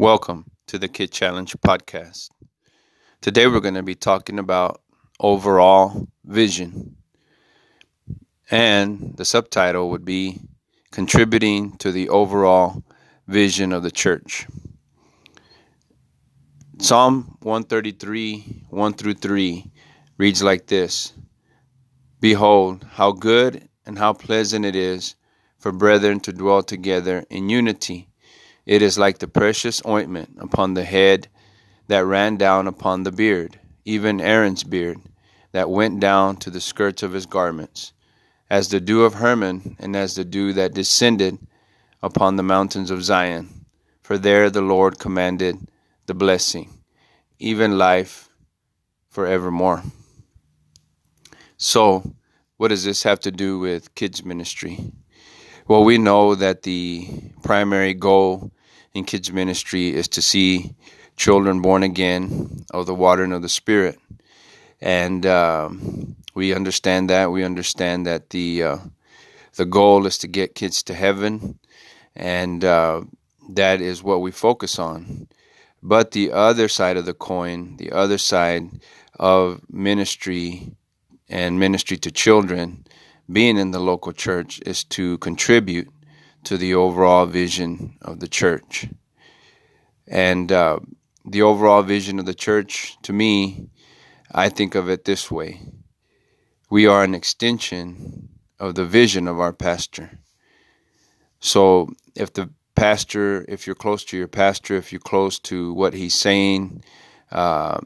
Welcome to the Kid Challenge podcast. Today we're going to be talking about overall vision. And the subtitle would be Contributing to the Overall Vision of the Church. Psalm 133, 1 through 3 reads like this Behold, how good and how pleasant it is for brethren to dwell together in unity. It is like the precious ointment upon the head that ran down upon the beard, even Aaron's beard, that went down to the skirts of his garments, as the dew of Hermon, and as the dew that descended upon the mountains of Zion. For there the Lord commanded the blessing, even life forevermore. So, what does this have to do with kids ministry? Well, we know that the primary goal in kids ministry is to see children born again of the water and of the Spirit, and um, we understand that. We understand that the uh, the goal is to get kids to heaven, and uh, that is what we focus on. But the other side of the coin, the other side of ministry and ministry to children being in the local church is to contribute to the overall vision of the church. And uh, the overall vision of the church, to me, I think of it this way we are an extension of the vision of our pastor. So if the pastor, if you're close to your pastor, if you're close to what he's saying, uh,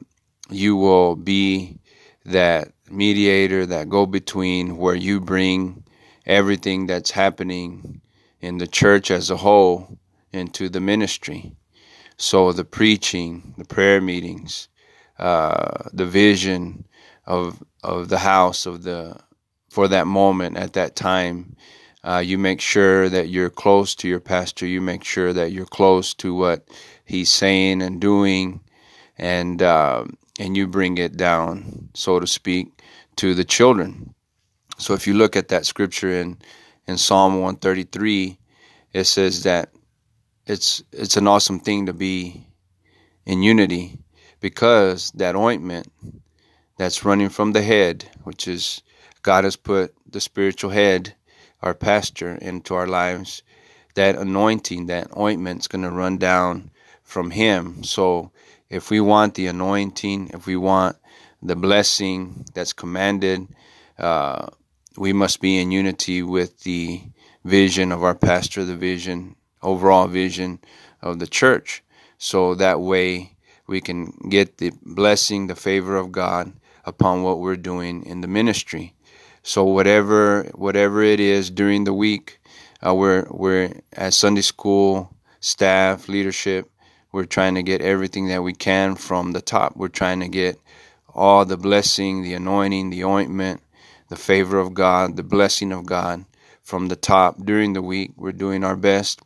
you will be that mediator, that go between where you bring everything that's happening in the church as a whole into the ministry. So the preaching, the prayer meetings, uh, the vision of of the house of the for that moment at that time. Uh, you make sure that you're close to your pastor. You make sure that you're close to what he's saying and doing, and uh, and you bring it down, so to speak, to the children. So if you look at that scripture in in Psalm 133, it says that it's it's an awesome thing to be in unity because that ointment that's running from the head, which is God has put the spiritual head, our pastor, into our lives. That anointing, that ointment's going to run down from him. So if we want the anointing, if we want the blessing that's commanded, uh, we must be in unity with the vision of our pastor, the vision, overall vision of the church. So that way we can get the blessing, the favor of God upon what we're doing in the ministry. So whatever whatever it is during the week, uh, we're we're at Sunday school staff leadership. We're trying to get everything that we can from the top. We're trying to get all the blessing, the anointing, the ointment, the favor of God, the blessing of God from the top during the week. We're doing our best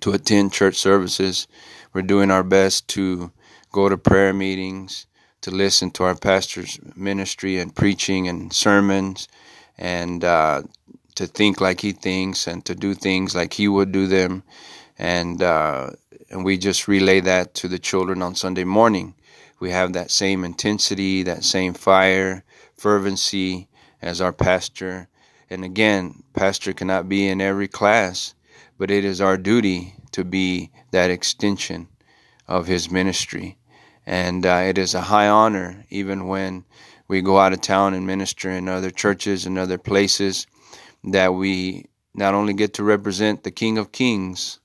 to attend church services. We're doing our best to go to prayer meetings, to listen to our pastor's ministry and preaching and sermons, and uh, to think like he thinks and to do things like he would do them. And, uh, and we just relay that to the children on Sunday morning we have that same intensity, that same fire, fervency as our pastor. And again, pastor cannot be in every class, but it is our duty to be that extension of his ministry. And uh, it is a high honor, even when we go out of town and minister in other churches and other places, that we not only get to represent the King of Kings,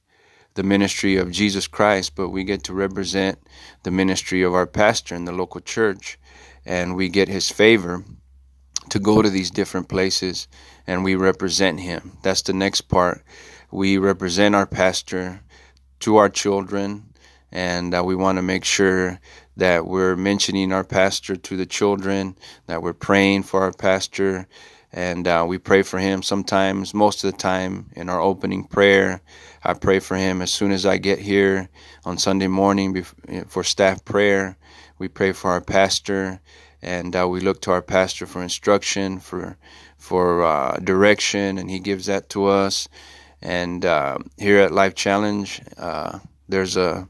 the ministry of Jesus Christ, but we get to represent the ministry of our pastor in the local church, and we get his favor to go to these different places and we represent him. That's the next part. We represent our pastor to our children, and uh, we want to make sure that we're mentioning our pastor to the children, that we're praying for our pastor, and uh, we pray for him sometimes, most of the time, in our opening prayer. I pray for him as soon as I get here on Sunday morning for staff prayer. We pray for our pastor, and uh, we look to our pastor for instruction, for for uh, direction, and he gives that to us. And uh, here at Life Challenge, uh, there's a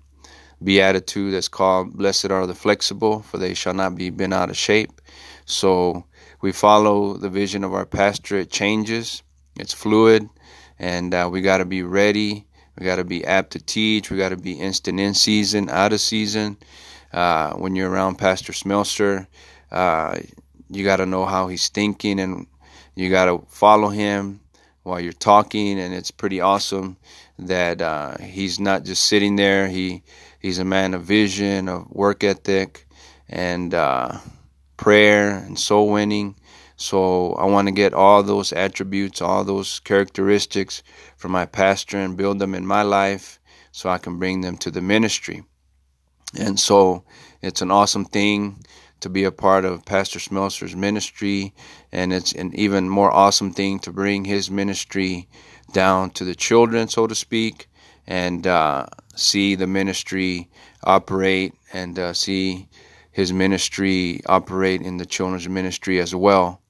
beatitude that's called Blessed are the flexible, for they shall not be bent out of shape. So we follow the vision of our pastor. It changes, it's fluid, and uh, we got to be ready. We got to be apt to teach. We got to be instant in season, out of season. Uh, when you're around Pastor Smelser, uh, you got to know how he's thinking and you got to follow him while you're talking. And it's pretty awesome that uh, he's not just sitting there. He he's a man of vision, of work ethic, and uh, prayer and soul winning. So I want to get all those attributes, all those characteristics from my pastor and build them in my life so I can bring them to the ministry. And so it's an awesome thing to be a part of Pastor Smelser's ministry, and it's an even more awesome thing to bring his ministry down to the children, so to speak, and uh, see the ministry operate and uh, see his ministry operate in the children's ministry as well.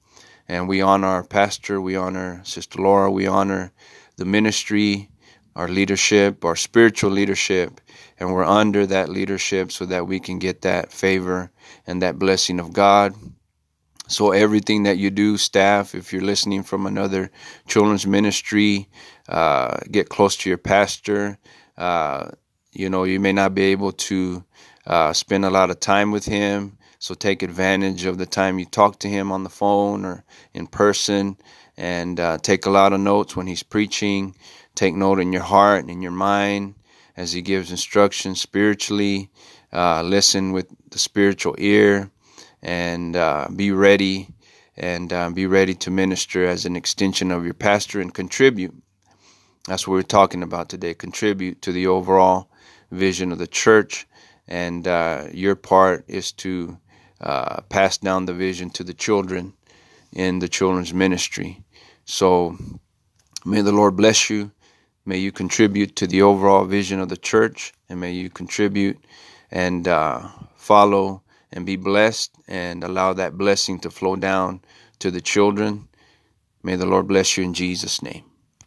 And we honor our pastor, we honor Sister Laura, we honor the ministry, our leadership, our spiritual leadership, and we're under that leadership so that we can get that favor and that blessing of God. So everything that you do, staff, if you're listening from another children's ministry, uh, get close to your pastor. Uh, you know, you may not be able to uh, spend a lot of time with him. So take advantage of the time you talk to him on the phone or in person and uh, take a lot of notes when he's preaching. Take note in your heart and in your mind as he gives instructions spiritually. Uh, listen with the spiritual ear and uh, be ready and uh, be ready to minister as an extension of your pastor and contribute. That's what we're talking about today. Contribute to the overall vision of the church and uh, your part is to uh, pass down the vision to the children in the children's ministry. So may the Lord bless you. May you contribute to the overall vision of the church, and may you contribute and uh, follow and be blessed and allow that blessing to flow down to the children. May the Lord bless you in Jesus' name.